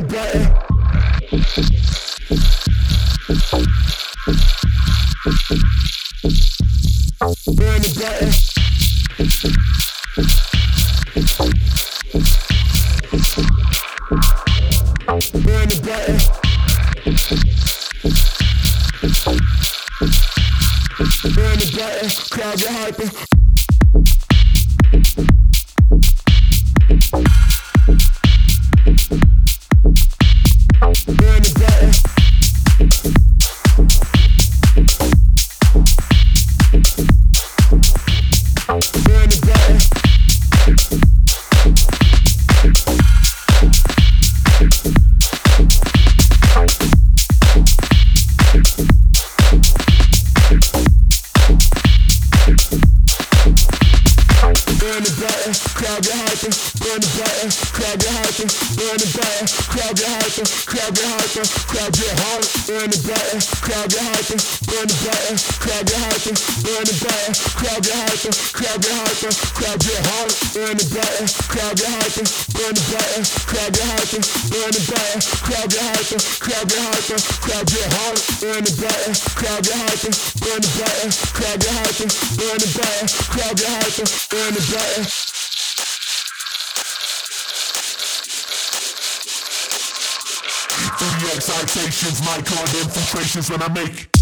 the button. Infiltrations when I make,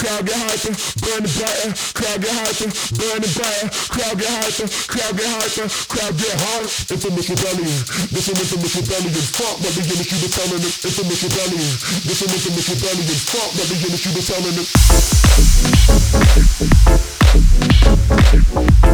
crowd get hyper, burn the button, crowd get hyper, burn the button, crowd get hyper, crowd get hyper, crowd get hard. Infamous rebellion, this is infamous rebellion. Fuck what the industry was telling them. Infamous rebellion, this is infamous rebellion. Fuck what the industry was telling them.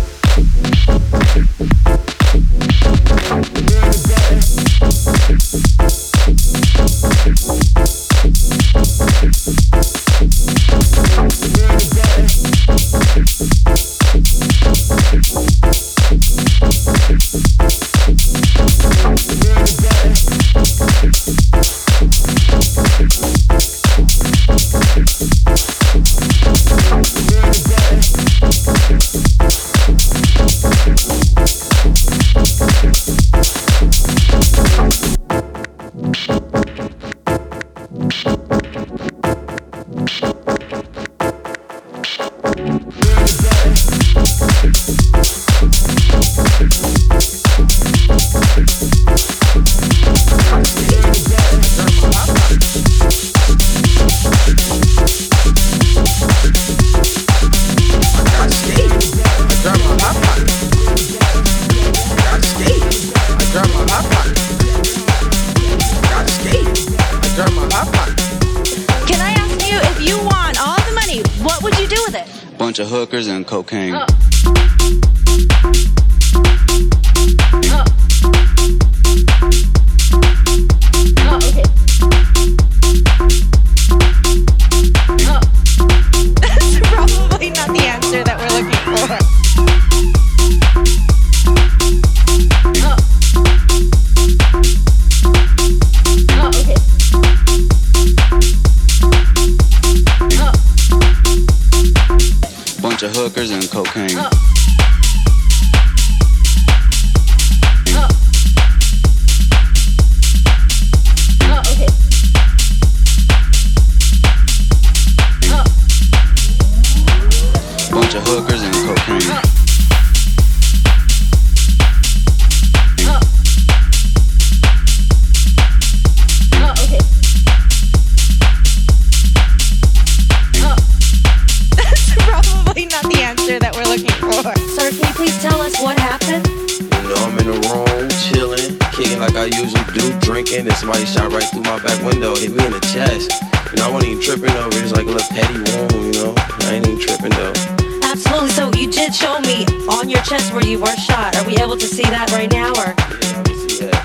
was? What happened? You know, I'm in the room, chilling, kicking like I usually do, drinking, and somebody shot right through my back window, hit me in the chest. And I wasn't even tripping over it, it's like a little petty wound, you know? I ain't even tripping though. Absolutely, so you did show me on your chest where you were shot. Are we able to see that right now, or? Yeah, see that.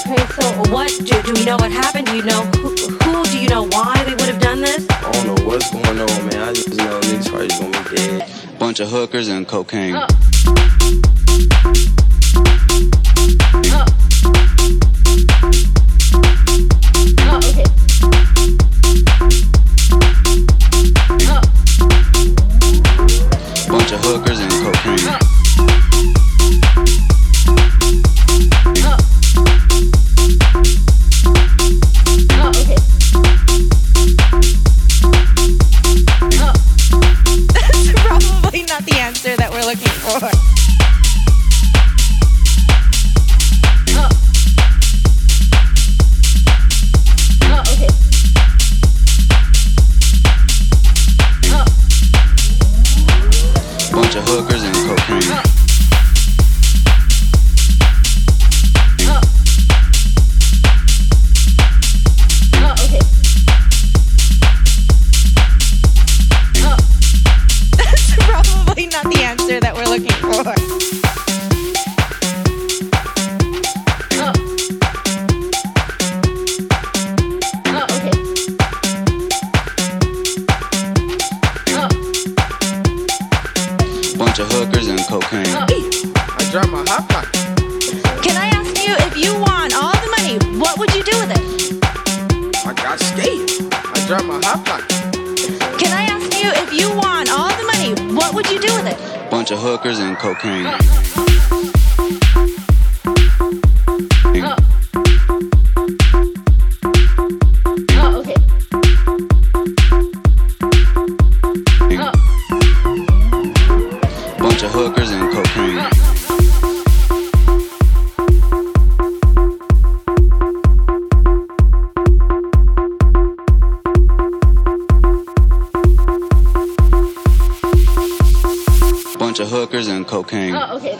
Okay, so what do, do we know what happened? Do you know who, who do you know why they would have done this? I don't know what's going on, man. I just know niggas probably gonna be dead. Bunch of hookers and cocaine. Uh. Bunch of hookers and cocaine. Do with it? I got skated. I dropped my hot pocket. Can I ask you if you won all the money, what would you do with it? Bunch of hookers and cocaine. Cocaine. Oh, okay.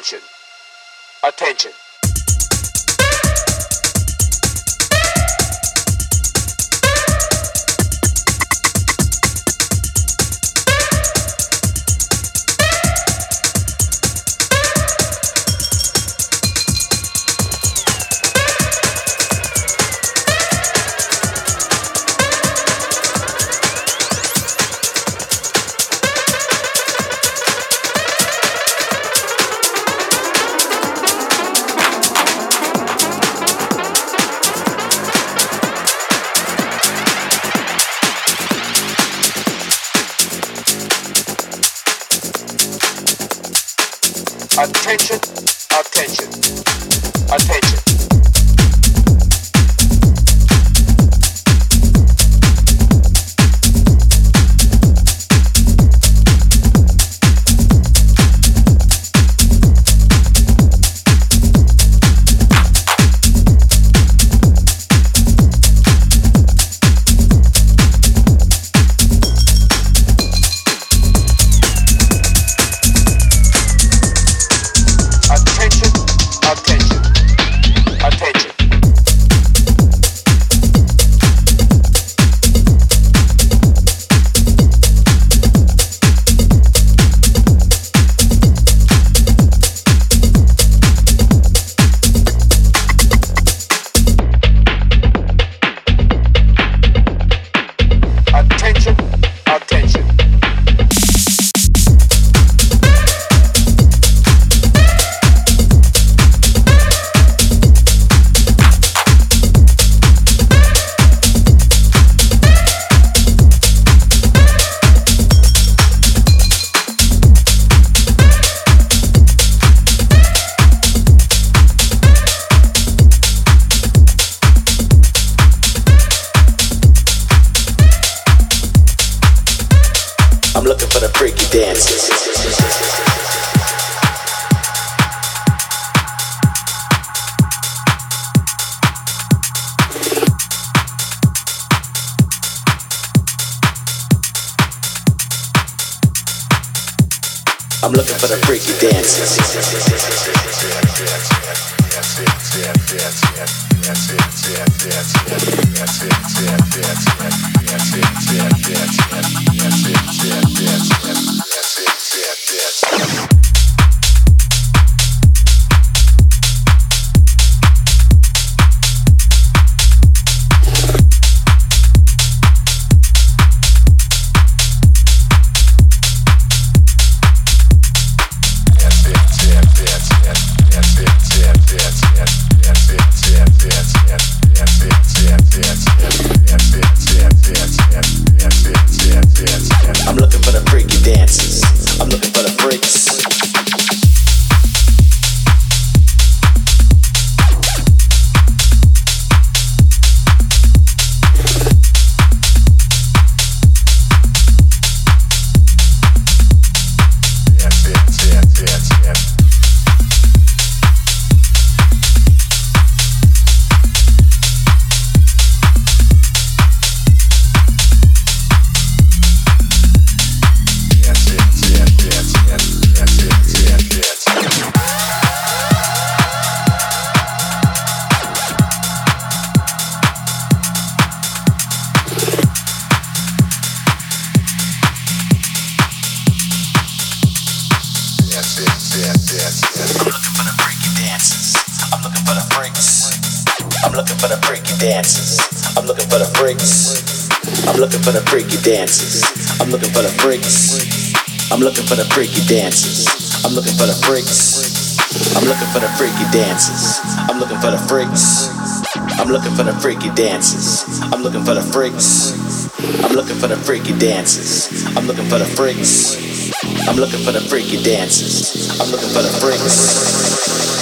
Attention, attention. Attention, attention, attention. I'm dances. I'm looking for the freaks. I'm looking for the freaky dances. I'm looking for the freaks. I'm looking for the freaky dances. I'm looking for the freaks. I'm looking for the freaky dances. I'm looking for the freaks. I'm looking for the freaky dances. I'm looking for the freaks. I'm looking for the freaky dances. I'm looking for the freaks.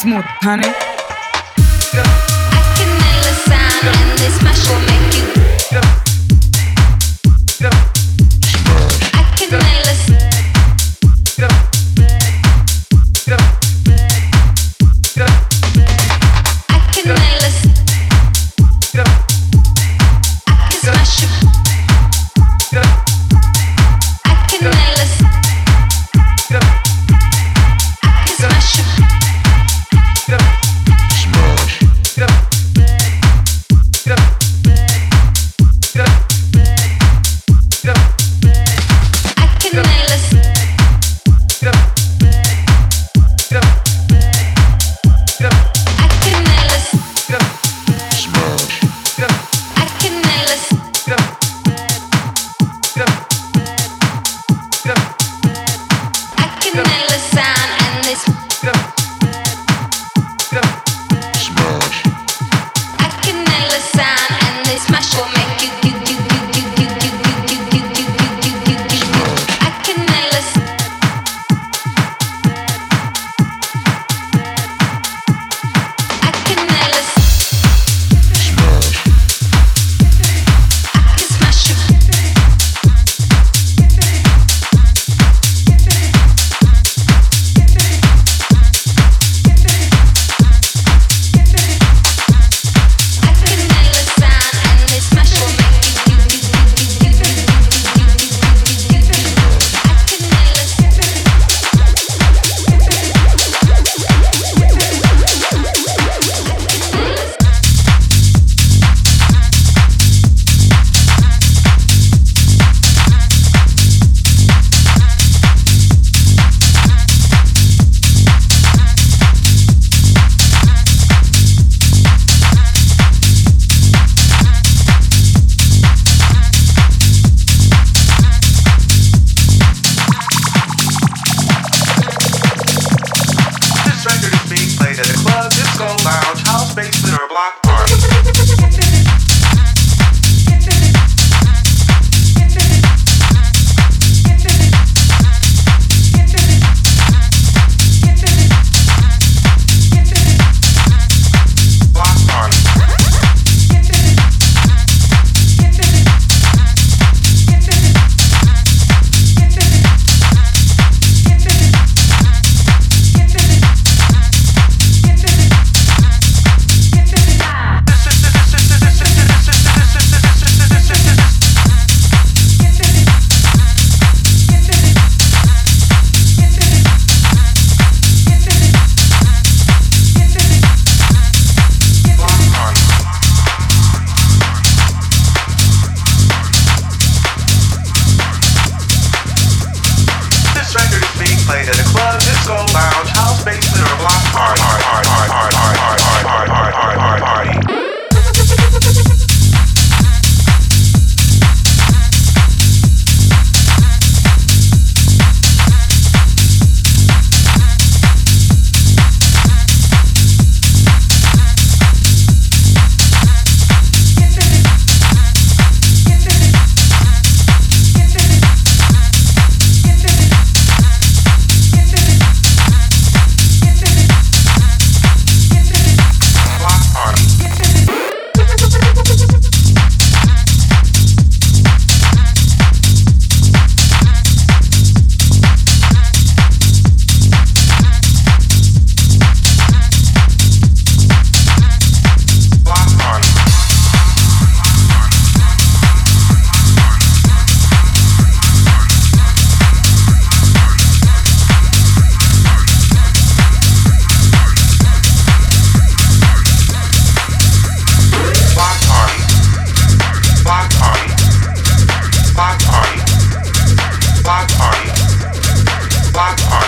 Smooth, honey. Rock on.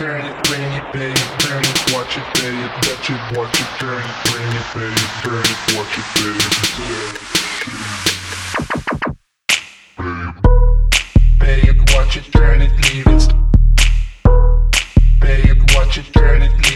bring it, bring it, bring it, bring it, watch it, bring it, touch it, watch it, bring it, bring it, bring it, bring it, watch it, bring it, bring it, watch it, turn it, leave it. Bang it, watch it, turn it, leave it.